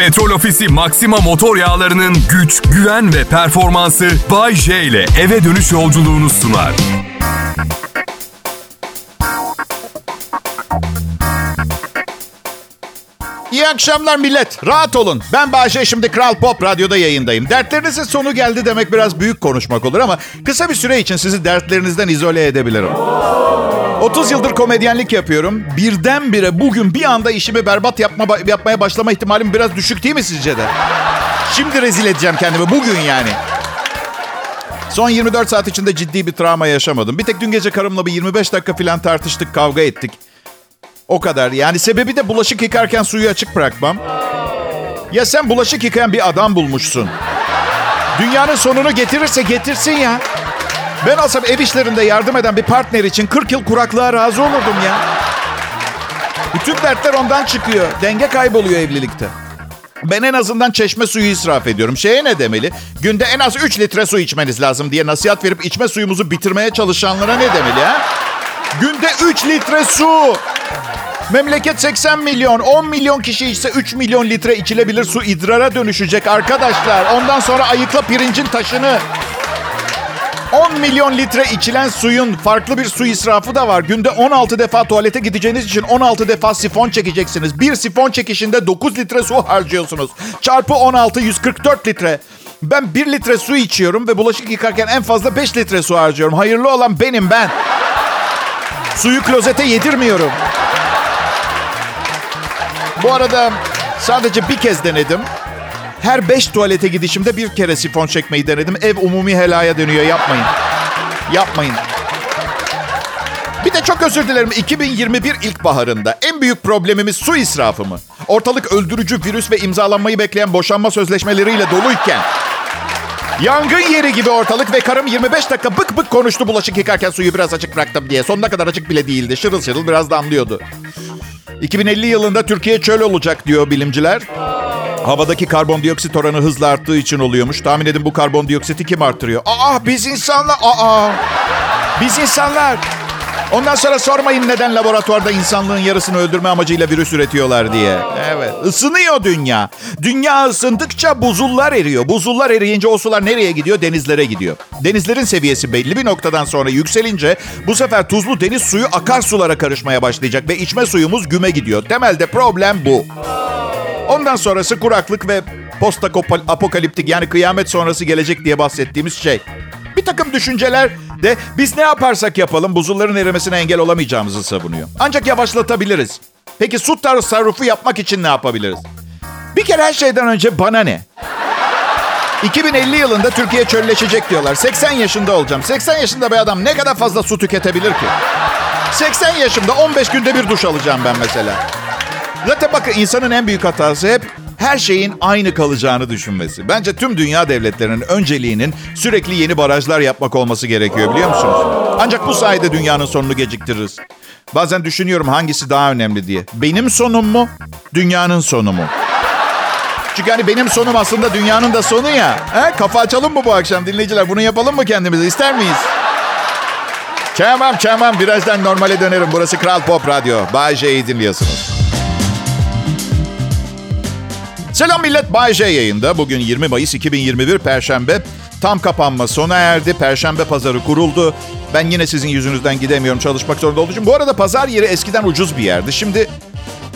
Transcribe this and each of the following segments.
Petrol Ofisi Maxima motor yağlarının güç, güven ve performansı Bay J ile eve dönüş yolculuğunu sunar. İyi akşamlar millet. Rahat olun. Ben Bahçe şimdi Kral Pop Radyo'da yayındayım. Dertlerinizin sonu geldi demek biraz büyük konuşmak olur ama kısa bir süre için sizi dertlerinizden izole edebilirim. 30 yıldır komedyenlik yapıyorum. Birdenbire bugün bir anda işimi berbat yapma, yapmaya başlama ihtimalim biraz düşük değil mi sizce de? Şimdi rezil edeceğim kendimi bugün yani. Son 24 saat içinde ciddi bir travma yaşamadım. Bir tek dün gece karımla bir 25 dakika falan tartıştık, kavga ettik. O kadar. Yani sebebi de bulaşık yıkarken suyu açık bırakmam. Ya sen bulaşık yıkayan bir adam bulmuşsun. Dünyanın sonunu getirirse getirsin ya. Ben olsam ev işlerinde yardım eden bir partner için 40 yıl kuraklığa razı olurdum ya. Bütün dertler ondan çıkıyor. Denge kayboluyor evlilikte. Ben en azından çeşme suyu israf ediyorum. Şeye ne demeli? Günde en az 3 litre su içmeniz lazım diye nasihat verip içme suyumuzu bitirmeye çalışanlara ne demeli ha? Günde 3 litre su. Memleket 80 milyon. 10 milyon kişi içse 3 milyon litre içilebilir su idrara dönüşecek arkadaşlar. Ondan sonra ayıkla pirincin taşını. 10 milyon litre içilen suyun farklı bir su israfı da var. Günde 16 defa tuvalete gideceğiniz için 16 defa sifon çekeceksiniz. Bir sifon çekişinde 9 litre su harcıyorsunuz. Çarpı 16 144 litre. Ben 1 litre su içiyorum ve bulaşık yıkarken en fazla 5 litre su harcıyorum. Hayırlı olan benim ben. Suyu klozete yedirmiyorum. Bu arada sadece bir kez denedim. Her beş tuvalete gidişimde bir kere sifon çekmeyi denedim. Ev umumi helaya dönüyor. Yapmayın. Yapmayın. Bir de çok özür dilerim. 2021 ilkbaharında en büyük problemimiz su israfı mı? Ortalık öldürücü virüs ve imzalanmayı bekleyen boşanma sözleşmeleriyle doluyken Yangın yeri gibi ortalık ve karım 25 dakika bık bık konuştu bulaşık yıkarken suyu biraz açık bıraktım diye. Sonuna kadar açık bile değildi. Şırıl şırıl biraz damlıyordu. 2050 yılında Türkiye çöl olacak diyor bilimciler. Havadaki karbondioksit oranı hızla arttığı için oluyormuş. Tahmin edin bu karbondioksiti kim artırıyor? Aa biz insanlar. Aa biz insanlar. Ondan sonra sormayın neden laboratuvarda insanlığın yarısını öldürme amacıyla virüs üretiyorlar diye. Evet. Isınıyor dünya. Dünya ısındıkça buzullar eriyor. Buzullar eriyince o sular nereye gidiyor? Denizlere gidiyor. Denizlerin seviyesi belli bir noktadan sonra yükselince bu sefer tuzlu deniz suyu akarsulara karışmaya başlayacak ve içme suyumuz güme gidiyor. Temelde problem bu. Ondan sonrası kuraklık ve post apokaliptik yani kıyamet sonrası gelecek diye bahsettiğimiz şey. Bir takım düşünceler de biz ne yaparsak yapalım buzulların erimesine engel olamayacağımızı savunuyor. Ancak yavaşlatabiliriz. Peki su tasarrufu yapmak için ne yapabiliriz? Bir kere her şeyden önce bana ne? 2050 yılında Türkiye çölleşecek diyorlar. 80 yaşında olacağım. 80 yaşında bir adam ne kadar fazla su tüketebilir ki? 80 yaşımda 15 günde bir duş alacağım ben mesela. Zaten bakın insanın en büyük hatası hep her şeyin aynı kalacağını düşünmesi. Bence tüm dünya devletlerinin önceliğinin sürekli yeni barajlar yapmak olması gerekiyor biliyor musunuz? Ancak bu sayede dünyanın sonunu geciktiririz. Bazen düşünüyorum hangisi daha önemli diye. Benim sonum mu? Dünyanın sonu mu? Çünkü hani benim sonum aslında dünyanın da sonu ya. He? Kafa açalım mı bu akşam dinleyiciler? Bunu yapalım mı kendimize? İster miyiz? Tamam tamam birazdan normale dönerim. Burası Kral Pop Radyo. Bay J'yi dinliyorsunuz. Selam millet, Bay J yayında. Bugün 20 Mayıs 2021 Perşembe. Tam kapanma sona erdi. Perşembe pazarı kuruldu. Ben yine sizin yüzünüzden gidemiyorum. Çalışmak zorunda olduğum için. Bu arada pazar yeri eskiden ucuz bir yerdi. Şimdi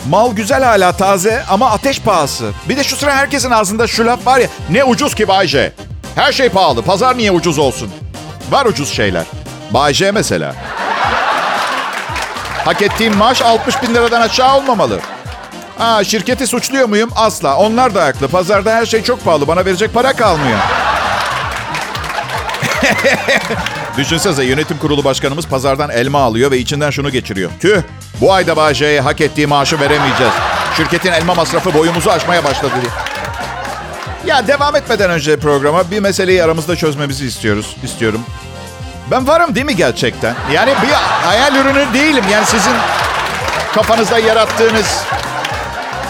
mal güzel hala taze ama ateş pahası. Bir de şu sıra herkesin ağzında şu laf var ya. Ne ucuz ki Bay J? Her şey pahalı. Pazar niye ucuz olsun? Var ucuz şeyler. Bay J mesela. Hak ettiğim maaş 60 bin liradan aşağı olmamalı. Aa, şirketi suçluyor muyum? Asla. Onlar da haklı. Pazarda her şey çok pahalı. Bana verecek para kalmıyor. Düşünsenize yönetim kurulu başkanımız pazardan elma alıyor ve içinden şunu geçiriyor. Tüh bu ayda Bahçe'ye hak ettiği maaşı veremeyeceğiz. Şirketin elma masrafı boyumuzu aşmaya başladı diye. Ya devam etmeden önce programa bir meseleyi aramızda çözmemizi istiyoruz. istiyorum. Ben varım değil mi gerçekten? Yani bir hayal ürünü değilim. Yani sizin kafanızda yarattığınız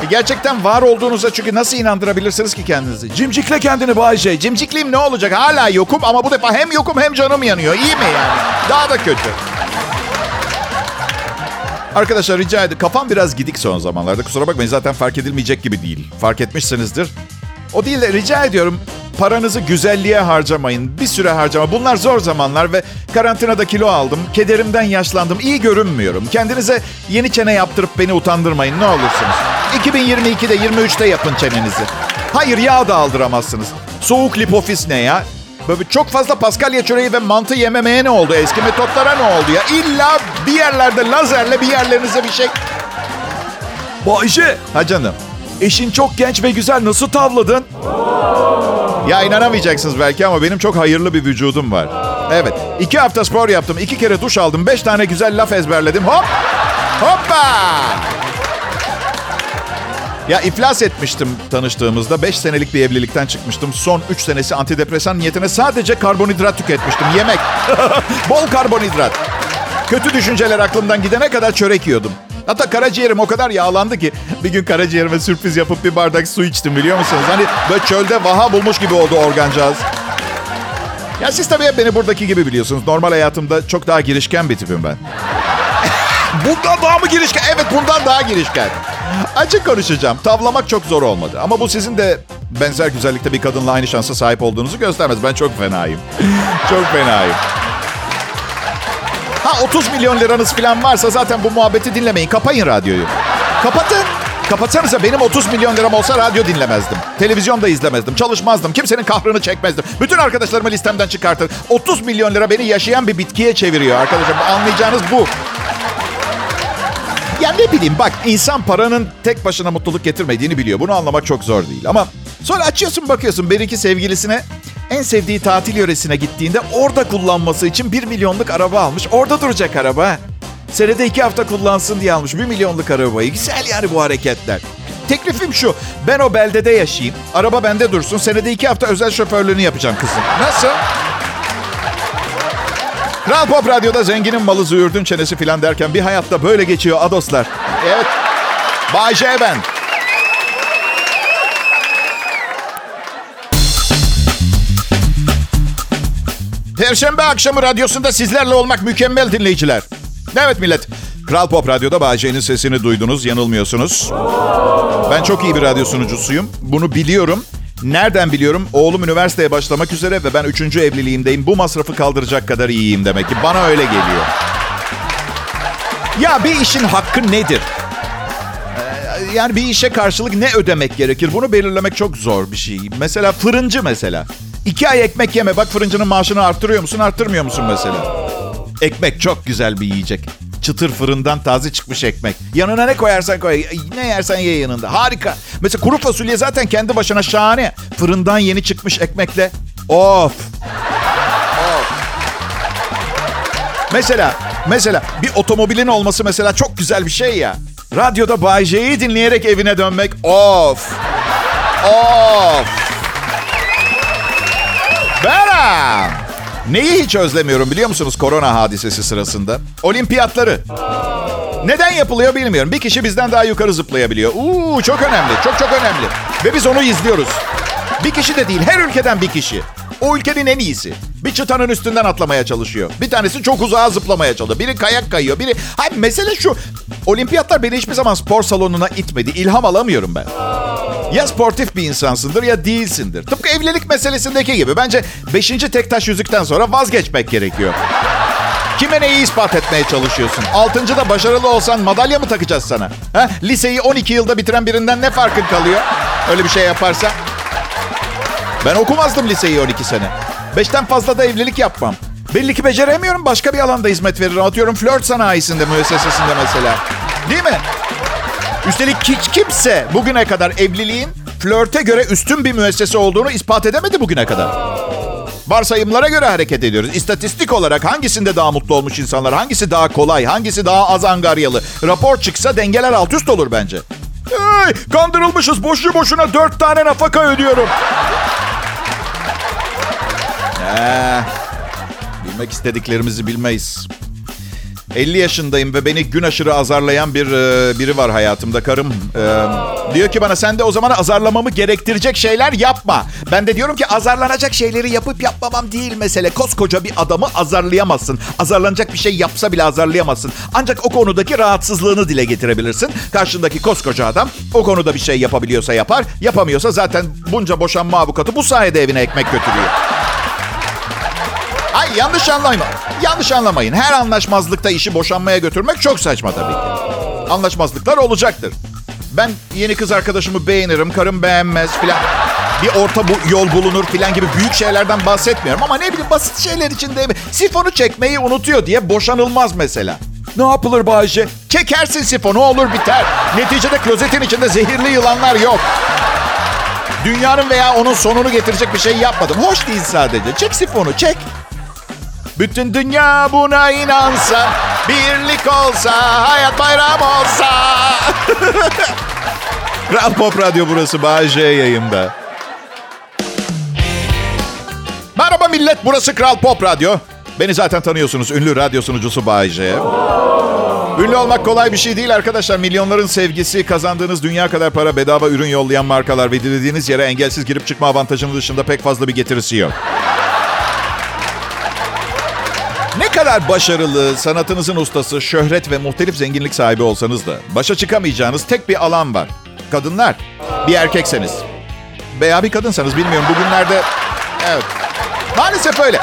Gerçekten var olduğunuza çünkü nasıl inandırabilirsiniz ki kendinizi? Cimcikle kendini Bayce. Cimcikliyim ne olacak? Hala yokum ama bu defa hem yokum hem canım yanıyor. İyi mi yani? Daha da kötü. Arkadaşlar rica ederim. Kafam biraz gidik son zamanlarda. Kusura bakmayın zaten fark edilmeyecek gibi değil. Fark etmişsinizdir. O değil de rica ediyorum paranızı güzelliğe harcamayın. Bir süre harcama. Bunlar zor zamanlar ve karantinada kilo aldım. Kederimden yaşlandım. İyi görünmüyorum. Kendinize yeni çene yaptırıp beni utandırmayın ne olursunuz. 2022'de 23'te yapın çenenizi. Hayır yağ da aldıramazsınız. Soğuk lipofis ne ya? Böyle çok fazla paskalya çöreği ve mantı yememeye ne oldu? Eski metotlara ne oldu ya? İlla bir yerlerde lazerle bir yerlerinize bir şey... Bayşe, Ha canım. Eşin çok genç ve güzel. Nasıl tavladın? Ya inanamayacaksınız belki ama benim çok hayırlı bir vücudum var. Evet. iki hafta spor yaptım. iki kere duş aldım. Beş tane güzel laf ezberledim. Hop! Hoppa! Ya iflas etmiştim tanıştığımızda. Beş senelik bir evlilikten çıkmıştım. Son üç senesi antidepresan niyetine sadece karbonhidrat tüketmiştim. Yemek. Bol karbonhidrat. Kötü düşünceler aklımdan gidene kadar çörek yiyordum. Hatta karaciğerim o kadar yağlandı ki bir gün karaciğerime sürpriz yapıp bir bardak su içtim biliyor musunuz? Hani böyle çölde vaha bulmuş gibi oldu organcağız. Ya siz tabii beni buradaki gibi biliyorsunuz. Normal hayatımda çok daha girişken bir tipim ben. bundan daha mı girişken? Evet bundan daha girişken. Açık konuşacağım. Tavlamak çok zor olmadı. Ama bu sizin de benzer güzellikte bir kadınla aynı şansa sahip olduğunuzu göstermez. Ben çok fenayım. çok fenayım. Ha 30 milyon liranız falan varsa zaten bu muhabbeti dinlemeyin. Kapayın radyoyu. Kapatın. Kapatsanıza benim 30 milyon liram olsa radyo dinlemezdim. Televizyon da izlemezdim. Çalışmazdım. Kimsenin kahrını çekmezdim. Bütün arkadaşlarımı listemden çıkartır. 30 milyon lira beni yaşayan bir bitkiye çeviriyor arkadaşlar. Anlayacağınız bu. Ya ne bileyim bak insan paranın tek başına mutluluk getirmediğini biliyor. Bunu anlamak çok zor değil. Ama sonra açıyorsun bakıyorsun bir iki sevgilisine en sevdiği tatil yöresine gittiğinde orada kullanması için 1 milyonluk araba almış. Orada duracak araba. Senede iki hafta kullansın diye almış 1 milyonluk arabayı. Güzel yani bu hareketler. Teklifim şu. Ben o beldede yaşayayım. Araba bende dursun. Senede iki hafta özel şoförlüğünü yapacağım kızım. Nasıl? Kral Pop Radyo'da zenginin malı züğürdün çenesi filan derken bir hayatta böyle geçiyor adoslar. Evet. Bay J ben. Perşembe akşamı radyosunda sizlerle olmak mükemmel dinleyiciler. Evet millet. Kral Pop Radyo'da Bay J'nin sesini duydunuz. Yanılmıyorsunuz. Ben çok iyi bir radyo sunucusuyum. Bunu biliyorum. Nereden biliyorum? Oğlum üniversiteye başlamak üzere ve ben üçüncü evliliğimdeyim. Bu masrafı kaldıracak kadar iyiyim demek ki. Bana öyle geliyor. Ya bir işin hakkı nedir? Ee, Yani bir işe karşılık ne ödemek gerekir? Bunu belirlemek çok zor bir şey. Mesela fırıncı mesela. İki ay ekmek yeme. Bak fırıncının maaşını arttırıyor musun, arttırmıyor musun mesela? Ekmek çok güzel bir yiyecek. Çıtır fırından taze çıkmış ekmek. Yanına ne koyarsan koy. Ne yersen ye yanında. Harika. Mesela kuru fasulye zaten kendi başına şahane. Fırından yeni çıkmış ekmekle. Of. Of. Mesela, mesela bir otomobilin olması mesela çok güzel bir şey ya. Radyoda Bay J'yi dinleyerek evine dönmek. Of. Of. Neyi hiç özlemiyorum biliyor musunuz korona hadisesi sırasında? Olimpiyatları. Neden yapılıyor bilmiyorum. Bir kişi bizden daha yukarı zıplayabiliyor. Uuu çok önemli. Çok çok önemli. Ve biz onu izliyoruz. Bir kişi de değil. Her ülkeden bir kişi. O ülkenin en iyisi. Bir çıtanın üstünden atlamaya çalışıyor. Bir tanesi çok uzağa zıplamaya çalışıyor. Biri kayak kayıyor. Biri... Hayır mesele şu. Olimpiyatlar beni hiçbir zaman spor salonuna itmedi. İlham alamıyorum ben. Ya sportif bir insansındır ya değilsindir. Tıpkı evlilik meselesindeki gibi. Bence beşinci tek taş yüzükten sonra vazgeçmek gerekiyor. Kime neyi ispat etmeye çalışıyorsun? Altıncıda başarılı olsan madalya mı takacağız sana? Ha? Liseyi 12 yılda bitiren birinden ne farkın kalıyor? Öyle bir şey yaparsa. Ben okumazdım liseyi 12 sene. Beşten fazla da evlilik yapmam. Belli ki beceremiyorum. Başka bir alanda hizmet veririm. Atıyorum flört sanayisinde, müessesesinde mesela. Değil mi? Üstelik hiç kimse bugüne kadar evliliğin flörte göre üstün bir müessese olduğunu ispat edemedi bugüne kadar. Varsayımlara göre hareket ediyoruz. İstatistik olarak hangisinde daha mutlu olmuş insanlar, hangisi daha kolay, hangisi daha az angaryalı. Rapor çıksa dengeler alt üst olur bence. Hey, kandırılmışız. Boşu boşuna dört tane nafaka ödüyorum. Ee, bilmek istediklerimizi bilmeyiz. 50 yaşındayım ve beni gün aşırı azarlayan bir e, biri var hayatımda karım. E, diyor ki bana sen de o zaman azarlamamı gerektirecek şeyler yapma. Ben de diyorum ki azarlanacak şeyleri yapıp yapmamam değil mesele. Koskoca bir adamı azarlayamazsın. Azarlanacak bir şey yapsa bile azarlayamazsın. Ancak o konudaki rahatsızlığını dile getirebilirsin. Karşındaki koskoca adam o konuda bir şey yapabiliyorsa yapar. Yapamıyorsa zaten bunca boşanma avukatı bu sayede evine ekmek götürüyor. Ay yanlış anlayın. Yanlış anlamayın. Her anlaşmazlıkta işi boşanmaya götürmek çok saçma tabii ki. Anlaşmazlıklar olacaktır. Ben yeni kız arkadaşımı beğenirim, karım beğenmez filan. Bir orta bu yol bulunur filan gibi büyük şeylerden bahsetmiyorum. Ama ne bileyim basit şeyler için de sifonu çekmeyi unutuyor diye boşanılmaz mesela. Ne yapılır Bayce? Çekersin sifonu olur biter. Neticede klozetin içinde zehirli yılanlar yok. Dünyanın veya onun sonunu getirecek bir şey yapmadım. Hoş değil sadece. Çek sifonu çek. Bütün dünya buna inansa, birlik olsa, hayat bayram olsa. Kral Pop Radyo burası Bağcay yayında. Merhaba millet, burası Kral Pop Radyo. Beni zaten tanıyorsunuz, ünlü radyo sunucusu Bağcay. Ünlü olmak kolay bir şey değil arkadaşlar. Milyonların sevgisi, kazandığınız dünya kadar para, bedava ürün yollayan markalar ve dilediğiniz yere engelsiz girip çıkma avantajının dışında pek fazla bir getirisi yok. Kadar başarılı, sanatınızın ustası, şöhret ve muhtelif zenginlik sahibi olsanız da başa çıkamayacağınız tek bir alan var. Kadınlar. Bir erkekseniz. Veya bir kadınsanız bilmiyorum. Bugünlerde evet. Maalesef öyle.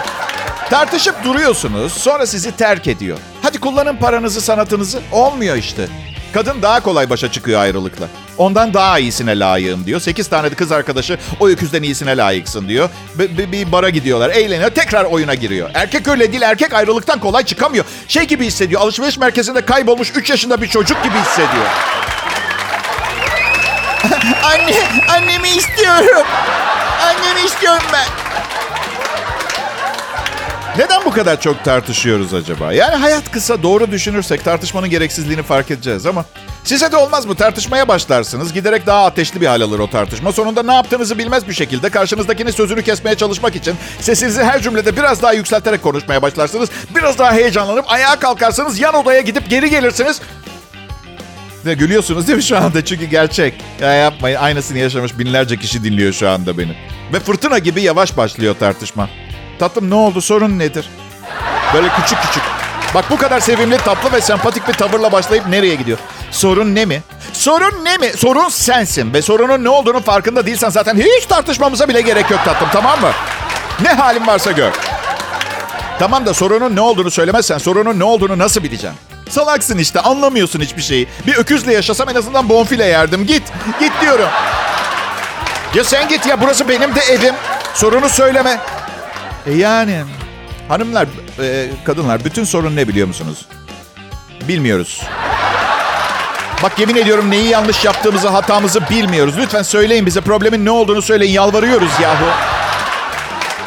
Tartışıp duruyorsunuz, sonra sizi terk ediyor. Hadi kullanın paranızı, sanatınızı. Olmuyor işte. Kadın daha kolay başa çıkıyor ayrılıkla. Ondan daha iyisine layığım diyor. Sekiz tane de kız arkadaşı o öküzden iyisine layıksın diyor. Bir, bir, bir bara gidiyorlar, eğleniyor, tekrar oyuna giriyor. Erkek öyle değil, erkek ayrılıktan kolay çıkamıyor. Şey gibi hissediyor, alışveriş merkezinde kaybolmuş 3 yaşında bir çocuk gibi hissediyor. Anne, annemi istiyorum. Annemi istiyorum ben. Neden bu kadar çok tartışıyoruz acaba? Yani hayat kısa doğru düşünürsek tartışmanın gereksizliğini fark edeceğiz ama size de olmaz mı? Tartışmaya başlarsınız. Giderek daha ateşli bir hal alır o tartışma. Sonunda ne yaptığınızı bilmez bir şekilde karşınızdakinin sözünü kesmeye çalışmak için sesinizi her cümlede biraz daha yükselterek konuşmaya başlarsınız. Biraz daha heyecanlanıp ayağa kalkarsınız. Yan odaya gidip geri gelirsiniz. Ve gülüyorsunuz değil mi şu anda? Çünkü gerçek. Ya yapmayın. Aynısını yaşamış binlerce kişi dinliyor şu anda beni. Ve fırtına gibi yavaş başlıyor tartışma. Tatlım ne oldu? Sorun nedir? Böyle küçük küçük. Bak bu kadar sevimli, tatlı ve sempatik bir tavırla başlayıp nereye gidiyor? Sorun ne mi? Sorun ne mi? Sorun sensin. Ve sorunun ne olduğunu farkında değilsen zaten hiç tartışmamıza bile gerek yok tatlım tamam mı? Ne halin varsa gör. Tamam da sorunun ne olduğunu söylemezsen sorunun ne olduğunu nasıl bileceksin? Salaksın işte anlamıyorsun hiçbir şeyi. Bir öküzle yaşasam en azından bonfile yerdim. Git, git diyorum. Ya sen git ya burası benim de evim. Sorunu söyleme. E yani hanımlar, e, kadınlar bütün sorun ne biliyor musunuz? Bilmiyoruz. Bak yemin ediyorum neyi yanlış yaptığımızı, hatamızı bilmiyoruz. Lütfen söyleyin bize problemin ne olduğunu söyleyin. Yalvarıyoruz yahu.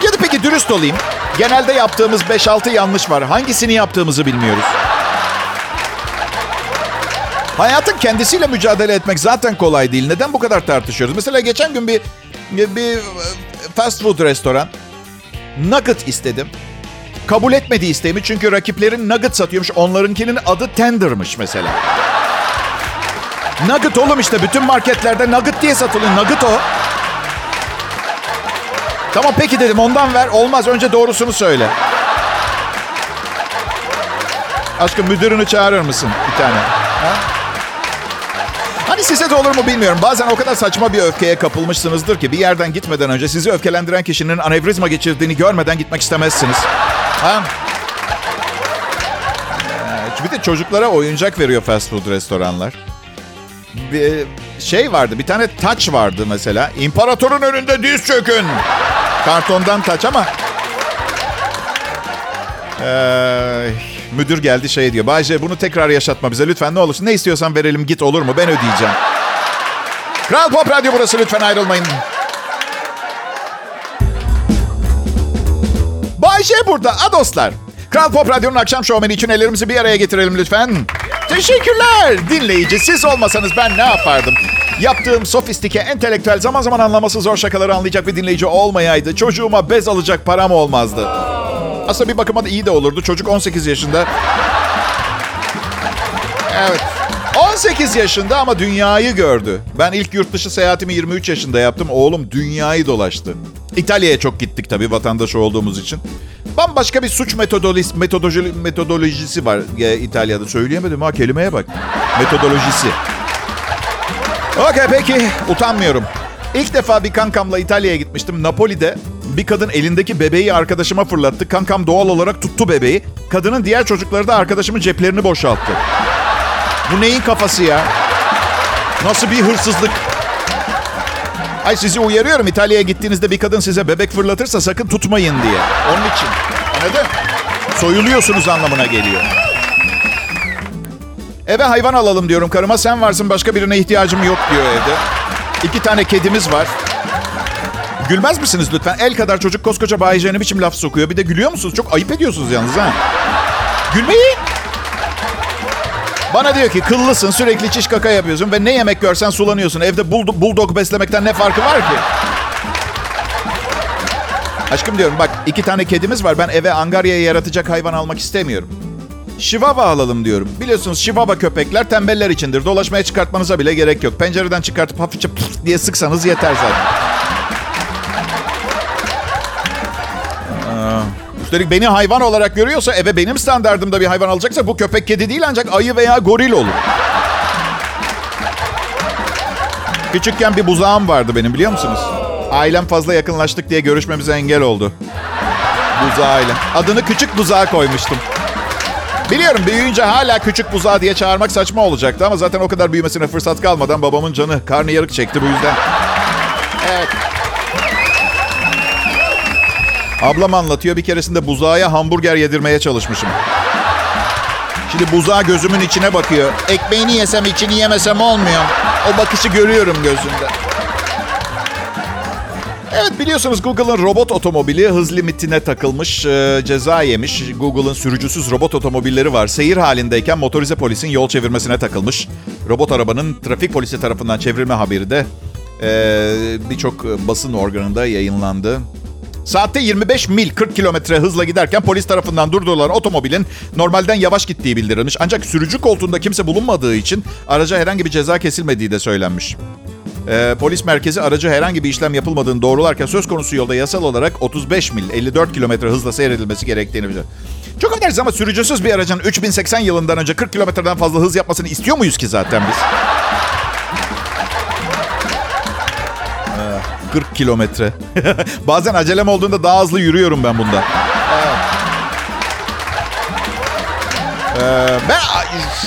Ya da peki dürüst olayım. Genelde yaptığımız 5-6 yanlış var. Hangisini yaptığımızı bilmiyoruz. Hayatın kendisiyle mücadele etmek zaten kolay değil. Neden bu kadar tartışıyoruz? Mesela geçen gün bir bir fast food restoran nugget istedim. Kabul etmedi isteğimi çünkü rakiplerin nugget satıyormuş. Onlarınkinin adı tender'mış mesela. Nugget oğlum işte bütün marketlerde nugget diye satılıyor. Nugget o. Tamam peki dedim ondan ver. Olmaz önce doğrusunu söyle. Aşkım müdürünü çağırır mısın bir tane? Ha? Hani size de olur mu bilmiyorum. Bazen o kadar saçma bir öfkeye kapılmışsınızdır ki bir yerden gitmeden önce sizi öfkelendiren kişinin anevrizma geçirdiğini görmeden gitmek istemezsiniz. Ha? Bir de çocuklara oyuncak veriyor fast food restoranlar. Bir şey vardı, bir tane taç vardı mesela. İmparatorun önünde diz çökün. Kartondan taç ama... Ee, müdür geldi şey diyor. Bayce bunu tekrar yaşatma bize lütfen ne olursun. Ne istiyorsan verelim git olur mu? Ben ödeyeceğim. Kral Pop Radyo burası lütfen ayrılmayın. Bayce burada. A dostlar. Kral Pop Radyo'nun akşam şovmeni için ellerimizi bir araya getirelim lütfen. Teşekkürler. Dinleyici siz olmasanız ben ne yapardım? Yaptığım sofistike, entelektüel, zaman zaman anlaması zor şakaları anlayacak bir dinleyici olmayaydı. Çocuğuma bez alacak param olmazdı. Aslında bir bakıma da iyi de olurdu. Çocuk 18 yaşında. Evet. 18 yaşında ama dünyayı gördü. Ben ilk yurt dışı seyahatimi 23 yaşında yaptım. Oğlum dünyayı dolaştı. İtalya'ya çok gittik tabii vatandaş olduğumuz için. Bambaşka bir suç metodolojisi, metodoloji, metodolojisi var e, İtalya'da. Söyleyemedim ha kelimeye bak. Metodolojisi. Okey peki utanmıyorum. İlk defa bir kankamla İtalya'ya gitmiştim. Napoli'de bir kadın elindeki bebeği arkadaşıma fırlattı. Kankam doğal olarak tuttu bebeği. Kadının diğer çocukları da arkadaşımın ceplerini boşalttı. Bu neyin kafası ya? Nasıl bir hırsızlık? Ay sizi uyarıyorum İtalya'ya gittiğinizde bir kadın size bebek fırlatırsa sakın tutmayın diye. Onun için. Anladın? Soyuluyorsunuz anlamına geliyor. Eve hayvan alalım diyorum karıma. Sen varsın başka birine ihtiyacım yok diyor evde. İki tane kedimiz var. Gülmez misiniz lütfen? El kadar çocuk koskoca Bay ne biçim laf sokuyor. Bir de gülüyor musunuz? Çok ayıp ediyorsunuz yalnız ha. Gülmeyin. Bana diyor ki kıllısın sürekli çiş kaka yapıyorsun ve ne yemek görsen sulanıyorsun. Evde bulldog, beslemekten ne farkı var ki? Aşkım diyorum bak iki tane kedimiz var. Ben eve angaryaya yaratacak hayvan almak istemiyorum. Şivava alalım diyorum. Biliyorsunuz şivava köpekler tembeller içindir. Dolaşmaya çıkartmanıza bile gerek yok. Pencereden çıkartıp hafifçe diye sıksanız yeter zaten. Üstelik beni hayvan olarak görüyorsa eve benim standartımda bir hayvan alacaksa bu köpek kedi değil ancak ayı veya goril olur. Küçükken bir buzağım vardı benim biliyor musunuz? Ailem fazla yakınlaştık diye görüşmemize engel oldu. Buzağıyla. Adını küçük buzağa koymuştum. Biliyorum büyüyünce hala küçük buzağı diye çağırmak saçma olacaktı ama zaten o kadar büyümesine fırsat kalmadan babamın canı karnı yarık çekti bu yüzden. Evet. Ablam anlatıyor bir keresinde buzağa hamburger yedirmeye çalışmışım. Şimdi buzağı gözümün içine bakıyor. Ekmeğini yesem içini yemesem olmuyor. O bakışı görüyorum gözünde. Evet biliyorsunuz Google'ın robot otomobili hız limitine takılmış, e, ceza yemiş. Google'ın sürücüsüz robot otomobilleri var. Seyir halindeyken motorize polisin yol çevirmesine takılmış. Robot arabanın trafik polisi tarafından çevrilme haberi de e, birçok basın organında yayınlandı. Saatte 25 mil 40 kilometre hızla giderken polis tarafından durdurulan otomobilin normalden yavaş gittiği bildirilmiş. Ancak sürücü koltuğunda kimse bulunmadığı için araca herhangi bir ceza kesilmediği de söylenmiş. Ee, polis merkezi aracı herhangi bir işlem yapılmadığını doğrularken söz konusu yolda yasal olarak 35 mil 54 kilometre hızla seyredilmesi gerektiğini biliyor. Çok affedersiniz ama sürücüsüz bir aracın 3080 yılından önce 40 kilometreden fazla hız yapmasını istiyor muyuz ki zaten biz? 40 kilometre. Bazen acelem olduğunda daha hızlı yürüyorum ben bunda. Ee, ben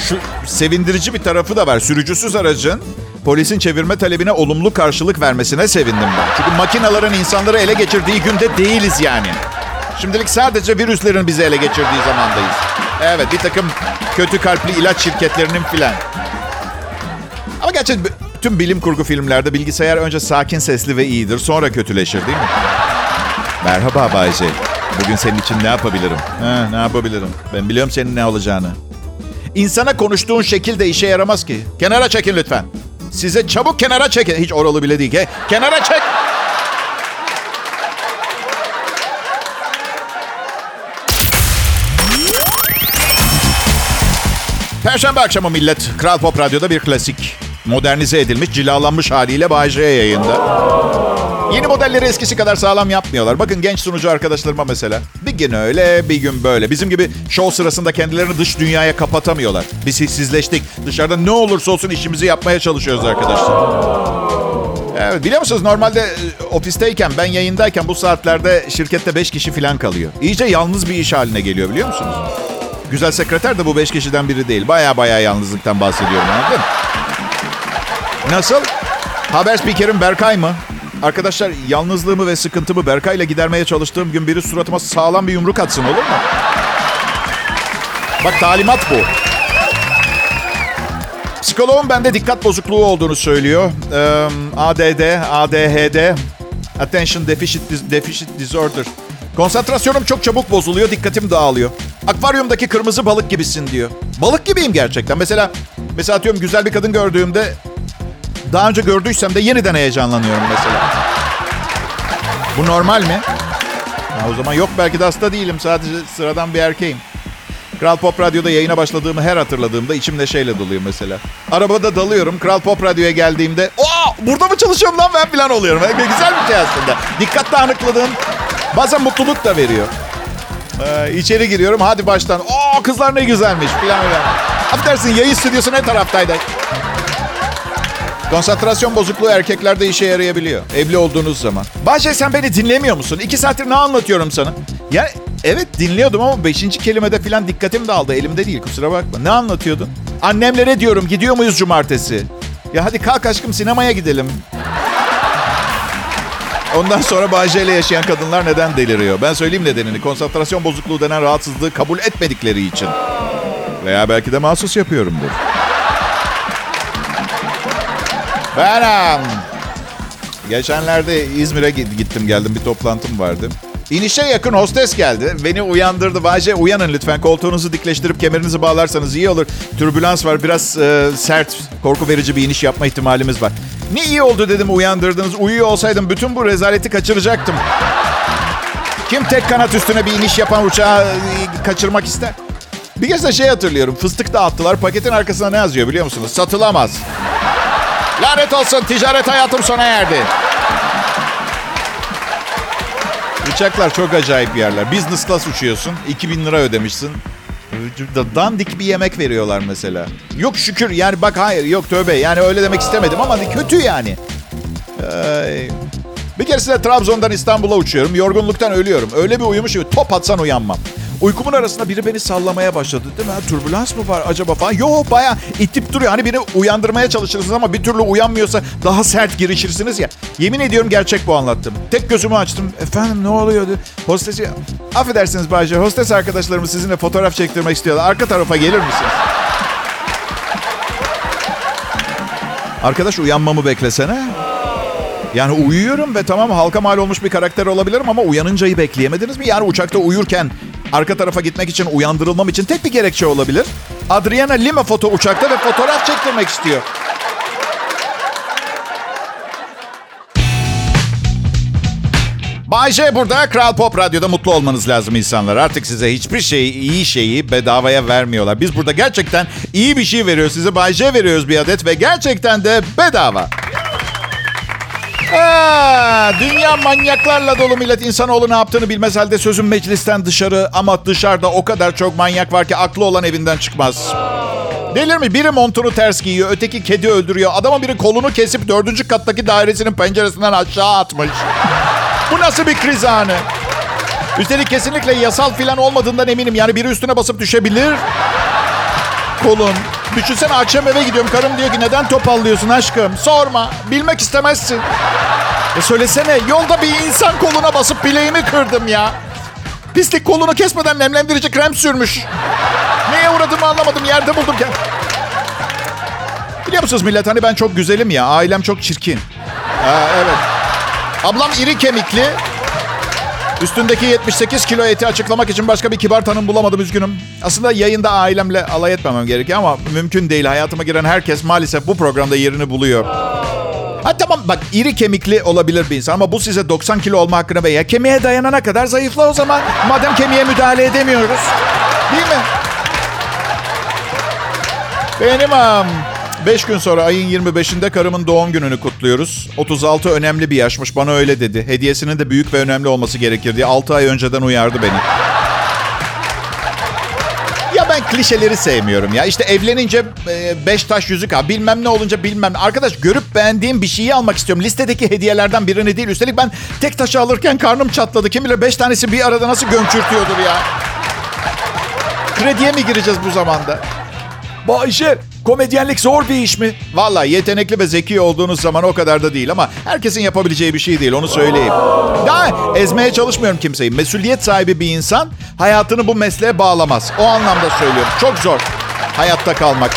şu sevindirici bir tarafı da var. Sürücüsüz aracın polisin çevirme talebine olumlu karşılık vermesine sevindim ben. Çünkü makinelerin insanları ele geçirdiği günde değiliz yani. Şimdilik sadece virüslerin bizi ele geçirdiği zamandayız. Evet bir takım kötü kalpli ilaç şirketlerinin filan. Ama gerçi tüm bilim kurgu filmlerde bilgisayar önce sakin sesli ve iyidir sonra kötüleşir değil mi? Merhaba Bayce. Bugün senin için ne yapabilirim? Ha, ne yapabilirim? Ben biliyorum senin ne olacağını. İnsana konuştuğun şekil de işe yaramaz ki. Kenara çekin lütfen. Size çabuk kenara çekin. Hiç oralı bile değil. ki. Kenara çek. Perşembe akşamı millet. Kral Pop Radyo'da bir klasik. Modernize edilmiş, cilalanmış haliyle J yayında. Yeni modelleri eskisi kadar sağlam yapmıyorlar. Bakın genç sunucu arkadaşlarıma mesela. Bir gün öyle, bir gün böyle. Bizim gibi show sırasında kendilerini dış dünyaya kapatamıyorlar. Biz hissizleştik. Dışarıda ne olursa olsun işimizi yapmaya çalışıyoruz arkadaşlar. Evet, biliyor musunuz normalde e, ofisteyken, ben yayındayken bu saatlerde şirkette 5 kişi falan kalıyor. İyice yalnız bir iş haline geliyor biliyor musunuz? Güzel sekreter de bu 5 kişiden biri değil. Baya baya yalnızlıktan bahsediyorum anladın? Nasıl? Haber spikerim Berkay mı? Arkadaşlar yalnızlığımı ve sıkıntımı Berkay'la gidermeye çalıştığım gün biri suratıma sağlam bir yumruk atsın olur mu? Bak talimat bu. Psikoloğum bende dikkat bozukluğu olduğunu söylüyor. ADD, ADHD, Attention Deficit, Deficit Disorder. Konsantrasyonum çok çabuk bozuluyor, dikkatim dağılıyor. Akvaryumdaki kırmızı balık gibisin diyor. Balık gibiyim gerçekten. Mesela mesela atıyorum güzel bir kadın gördüğümde daha önce gördüysem de yeniden heyecanlanıyorum mesela. Bu normal mi? Ha, o zaman yok belki de hasta değilim. Sadece sıradan bir erkeğim. Kral Pop Radyo'da yayına başladığımı her hatırladığımda içim neşeyle doluyor mesela. Arabada dalıyorum. Kral Pop Radyo'ya geldiğimde ''Aa burada mı çalışıyorum lan ben?'' falan oluyorum. Yani güzel bir şey aslında. Dikkat dağınıklığın bazen mutluluk da veriyor. Ee, içeri giriyorum hadi baştan. ''Oo kızlar ne güzelmiş'' falan öyle. Affedersin yayın stüdyosu ne taraftaydı? Konsantrasyon bozukluğu erkeklerde işe yarayabiliyor. Evli olduğunuz zaman. Bahçe sen beni dinlemiyor musun? İki saattir ne anlatıyorum sana? Yani evet dinliyordum ama beşinci kelimede falan dikkatim dağıldı. Elimde değil kusura bakma. Ne anlatıyordun? Annemlere diyorum gidiyor muyuz cumartesi? Ya hadi kalk aşkım sinemaya gidelim. Ondan sonra Bahçe ile yaşayan kadınlar neden deliriyor? Ben söyleyeyim nedenini. Konsantrasyon bozukluğu denen rahatsızlığı kabul etmedikleri için. Veya belki de mahsus yapıyorumdur. Benim. Geçenlerde İzmir'e gittim geldim bir toplantım vardı. İnişe yakın hostes geldi. Beni uyandırdı. Bayce uyanın lütfen. Koltuğunuzu dikleştirip kemerinizi bağlarsanız iyi olur. Türbülans var. Biraz e, sert, korku verici bir iniş yapma ihtimalimiz var. Ne iyi oldu dedim uyandırdınız. Uyuyor olsaydım bütün bu rezaleti kaçıracaktım. Kim tek kanat üstüne bir iniş yapan uçağı e, kaçırmak ister? Bir kez de şey hatırlıyorum. Fıstık dağıttılar. Paketin arkasında ne yazıyor biliyor musunuz? Satılamaz. Lanet olsun ticaret hayatım sona erdi. Uçaklar çok acayip yerler. Business class uçuyorsun. 2000 lira ödemişsin. Dandik bir yemek veriyorlar mesela. Yok şükür yani bak hayır yok tövbe. Yani öyle demek istemedim ama kötü yani. Ee, bir keresinde Trabzon'dan İstanbul'a uçuyorum. Yorgunluktan ölüyorum. Öyle bir uyumuşum top atsan uyanmam. Uykumun arasında biri beni sallamaya başladı değil mi? Türbülans mı var acaba falan? Yok baya itip duruyor. Hani beni uyandırmaya çalışırsınız ama bir türlü uyanmıyorsa daha sert girişirsiniz ya. Yemin ediyorum gerçek bu anlattım. Tek gözümü açtım. Efendim ne oluyordu? Hostesi... Affedersiniz Bayce. Hostes arkadaşlarımız sizinle fotoğraf çektirmek istiyorlar. Arka tarafa gelir misiniz? Arkadaş uyanmamı beklesene. Yani uyuyorum ve tamam halka mal olmuş bir karakter olabilirim ama uyanıncayı bekleyemediniz mi? Yani uçakta uyurken arka tarafa gitmek için uyandırılmam için tek bir gerekçe olabilir. Adriana Lima foto uçakta ve fotoğraf çektirmek istiyor. Bay J burada. Kral Pop Radyo'da mutlu olmanız lazım insanlar. Artık size hiçbir şeyi, iyi şeyi bedavaya vermiyorlar. Biz burada gerçekten iyi bir şey veriyoruz size. Bay J veriyoruz bir adet ve gerçekten de bedava. Aa, dünya manyaklarla dolu millet. İnsanoğlu ne yaptığını bilmez halde sözün meclisten dışarı ama dışarıda o kadar çok manyak var ki aklı olan evinden çıkmaz. Delir mi? Biri montunu ters giyiyor, öteki kedi öldürüyor. Adama biri kolunu kesip dördüncü kattaki dairesinin penceresinden aşağı atmış. Bu nasıl bir kriz anı? Üstelik kesinlikle yasal filan olmadığından eminim. Yani biri üstüne basıp düşebilir. Kolun. Düşünsene akşam eve gidiyorum. Karım diyor ki neden topallıyorsun aşkım? Sorma. Bilmek istemezsin. E söylesene yolda bir insan koluna basıp bileğimi kırdım ya. Pislik kolunu kesmeden nemlendirici krem sürmüş. Neye uğradığımı anlamadım. Yerde buldum. Ya. Biliyor musunuz millet hani ben çok güzelim ya. Ailem çok çirkin. Aa, evet. Ablam iri kemikli. Üstündeki 78 kilo eti açıklamak için başka bir kibar tanım bulamadım üzgünüm. Aslında yayında ailemle alay etmemem gerekiyor ama mümkün değil. Hayatıma giren herkes maalesef bu programda yerini buluyor. Ha tamam bak iri kemikli olabilir bir insan ama bu size 90 kilo olma hakkını ve ya kemiğe dayanana kadar zayıfla o zaman. Madem kemiğe müdahale edemiyoruz. Değil mi? Benim am. 5 gün sonra ayın 25'inde karımın doğum gününü kutluyoruz. 36 önemli bir yaşmış bana öyle dedi. Hediyesinin de büyük ve önemli olması gerekir diye 6 ay önceden uyardı beni. Ya ben klişeleri sevmiyorum ya. İşte evlenince 5 taş yüzük ha bilmem ne olunca bilmem. Arkadaş görüp beğendiğim bir şeyi almak istiyorum. Listedeki hediyelerden birini değil. Üstelik ben tek taşı alırken karnım çatladı. Kim bilir 5 tanesi bir arada nasıl gömçürtüyordur ya. Krediye mi gireceğiz bu zamanda? Bayşe, komedyenlik zor bir iş mi? Valla yetenekli ve zeki olduğunuz zaman o kadar da değil ama herkesin yapabileceği bir şey değil onu söyleyeyim. Daha ezmeye çalışmıyorum kimseyi. Mesuliyet sahibi bir insan hayatını bu mesleğe bağlamaz. O anlamda söylüyorum. Çok zor hayatta kalmak.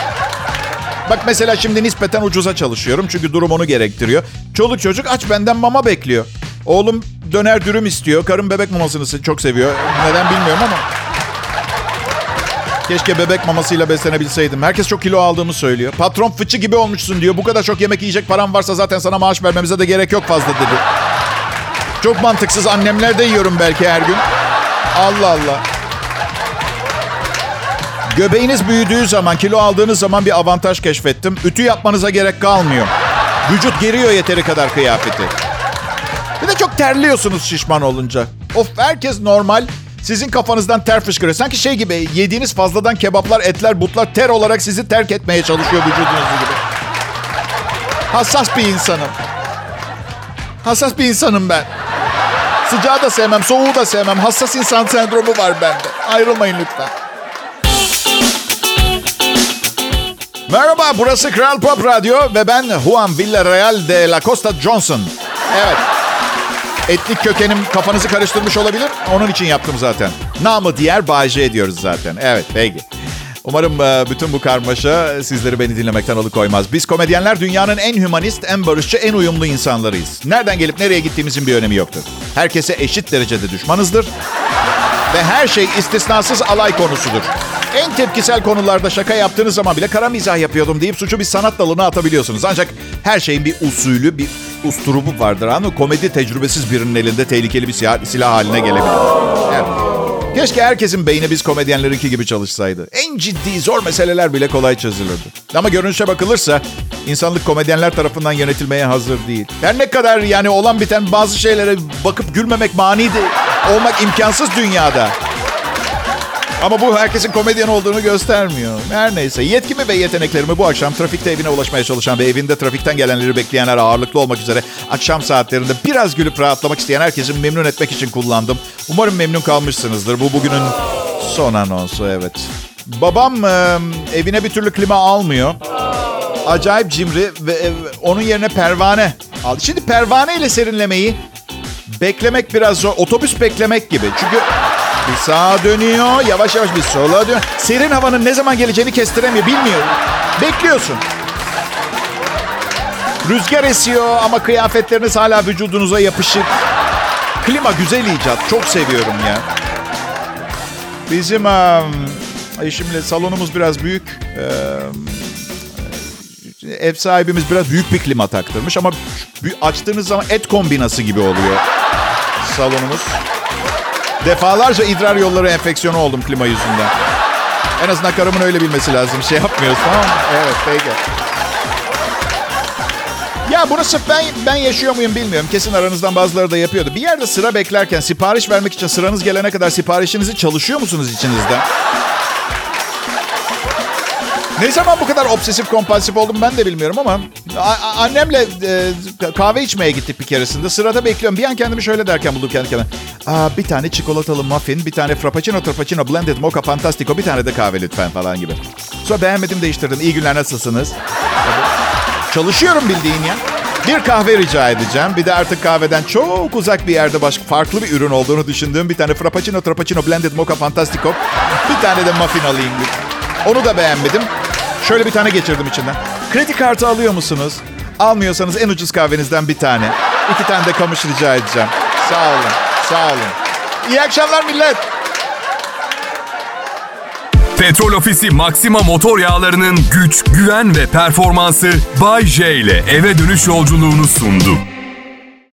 Bak mesela şimdi nispeten ucuza çalışıyorum çünkü durum onu gerektiriyor. Çoluk çocuk aç benden mama bekliyor. Oğlum döner dürüm istiyor. Karım bebek mamasını çok seviyor. Neden bilmiyorum ama. Keşke bebek mamasıyla beslenebilseydim. Herkes çok kilo aldığımı söylüyor. Patron fıçı gibi olmuşsun diyor. Bu kadar çok yemek yiyecek param varsa zaten sana maaş vermemize de gerek yok fazla dedi. Çok mantıksız. Annemler de yiyorum belki her gün. Allah Allah. Göbeğiniz büyüdüğü zaman, kilo aldığınız zaman bir avantaj keşfettim. Ütü yapmanıza gerek kalmıyor. Vücut geriyor yeteri kadar kıyafeti. Bir de çok terliyorsunuz şişman olunca. Of herkes normal. Sizin kafanızdan ter fışkırıyor. Sanki şey gibi yediğiniz fazladan kebaplar, etler, butlar ter olarak sizi terk etmeye çalışıyor vücudunuzu gibi. Hassas bir insanım. Hassas bir insanım ben. Sıcağı da sevmem, soğuğu da sevmem. Hassas insan sendromu var bende. Ayrılmayın lütfen. Merhaba, burası Kral Pop Radyo ve ben Juan Villarreal de la Costa Johnson. Evet. Etnik kökenim kafanızı karıştırmış olabilir. Onun için yaptım zaten. Namı diğer Bayce ediyoruz zaten. Evet, peki. Umarım e, bütün bu karmaşa sizleri beni dinlemekten alıkoymaz. Biz komedyenler dünyanın en hümanist, en barışçı, en uyumlu insanlarıyız. Nereden gelip nereye gittiğimizin bir önemi yoktur. Herkese eşit derecede düşmanızdır. Ve her şey istisnasız alay konusudur. En tepkisel konularda şaka yaptığınız zaman bile kara mizah yapıyordum deyip suçu bir sanat dalına atabiliyorsunuz. Ancak her şeyin bir usulü, bir usturubu vardır. Hani komedi tecrübesiz birinin elinde tehlikeli bir silah, silah haline gelebilir. Keşke herkesin beyni biz komedyenlerinki gibi çalışsaydı. En ciddi, zor meseleler bile kolay çözülürdü. Ama görünüşe bakılırsa insanlık komedyenler tarafından yönetilmeye hazır değil. Her ne kadar yani olan biten bazı şeylere bakıp gülmemek mani de, olmak imkansız dünyada. Ama bu herkesin komedyen olduğunu göstermiyor. Her neyse yetkimi ve yeteneklerimi bu akşam trafikte evine ulaşmaya çalışan ve evinde trafikten gelenleri bekleyenler ağırlıklı olmak üzere akşam saatlerinde biraz gülüp rahatlamak isteyen herkesin memnun etmek için kullandım. Umarım memnun kalmışsınızdır. Bu bugünün son anonsu evet. Babam e, evine bir türlü klima almıyor. Acayip cimri ve e, onun yerine pervane aldı. Şimdi pervane ile serinlemeyi beklemek biraz zor. Otobüs beklemek gibi. Çünkü bir sağa dönüyor, yavaş yavaş bir sola dönüyor. Serin havanın ne zaman geleceğini kestiremiyor, bilmiyor. Bekliyorsun. Rüzgar esiyor ama kıyafetleriniz hala vücudunuza yapışık. Klima güzel icat, çok seviyorum ya. Bizim eşimle salonumuz biraz büyük. Ee, ev sahibimiz biraz büyük bir klima taktırmış ama açtığınız zaman et kombinası gibi oluyor salonumuz. Defalarca idrar yolları enfeksiyonu oldum klima yüzünden. En azından karımın öyle bilmesi lazım. Şey yapmıyoruz tamam mı? Evet peki. Ya burası ben ben yaşıyor muyum bilmiyorum. Kesin aranızdan bazıları da yapıyordu. Bir yerde sıra beklerken sipariş vermek için sıranız gelene kadar siparişinizi çalışıyor musunuz içinizde? Ne zaman bu kadar obsesif kompulsif oldum ben de bilmiyorum ama annemle e, kahve içmeye gittik bir keresinde. Sırada bekliyorum. Bir an kendimi şöyle derken buldum kendi kendime. Aa, bir tane çikolatalı muffin, bir tane frappuccino, frappuccino, blended mocha, fantastico, bir tane de kahve lütfen falan gibi. Sonra beğenmedim değiştirdim. İyi günler nasılsınız? Çalışıyorum bildiğin ya. Bir kahve rica edeceğim. Bir de artık kahveden çok uzak bir yerde başka farklı bir ürün olduğunu düşündüğüm bir tane frappuccino, frappuccino, blended mocha, fantastico. Bir tane de muffin alayım. Onu da beğenmedim. Şöyle bir tane geçirdim içinden. Kredi kartı alıyor musunuz? Almıyorsanız en ucuz kahvenizden bir tane. İki tane de kamış rica edeceğim. Sağ olun, sağ olun. İyi akşamlar millet. Petrol Ofisi Maxima motor yağlarının güç, güven ve performansı Bay J ile eve dönüş yolculuğunu sundu.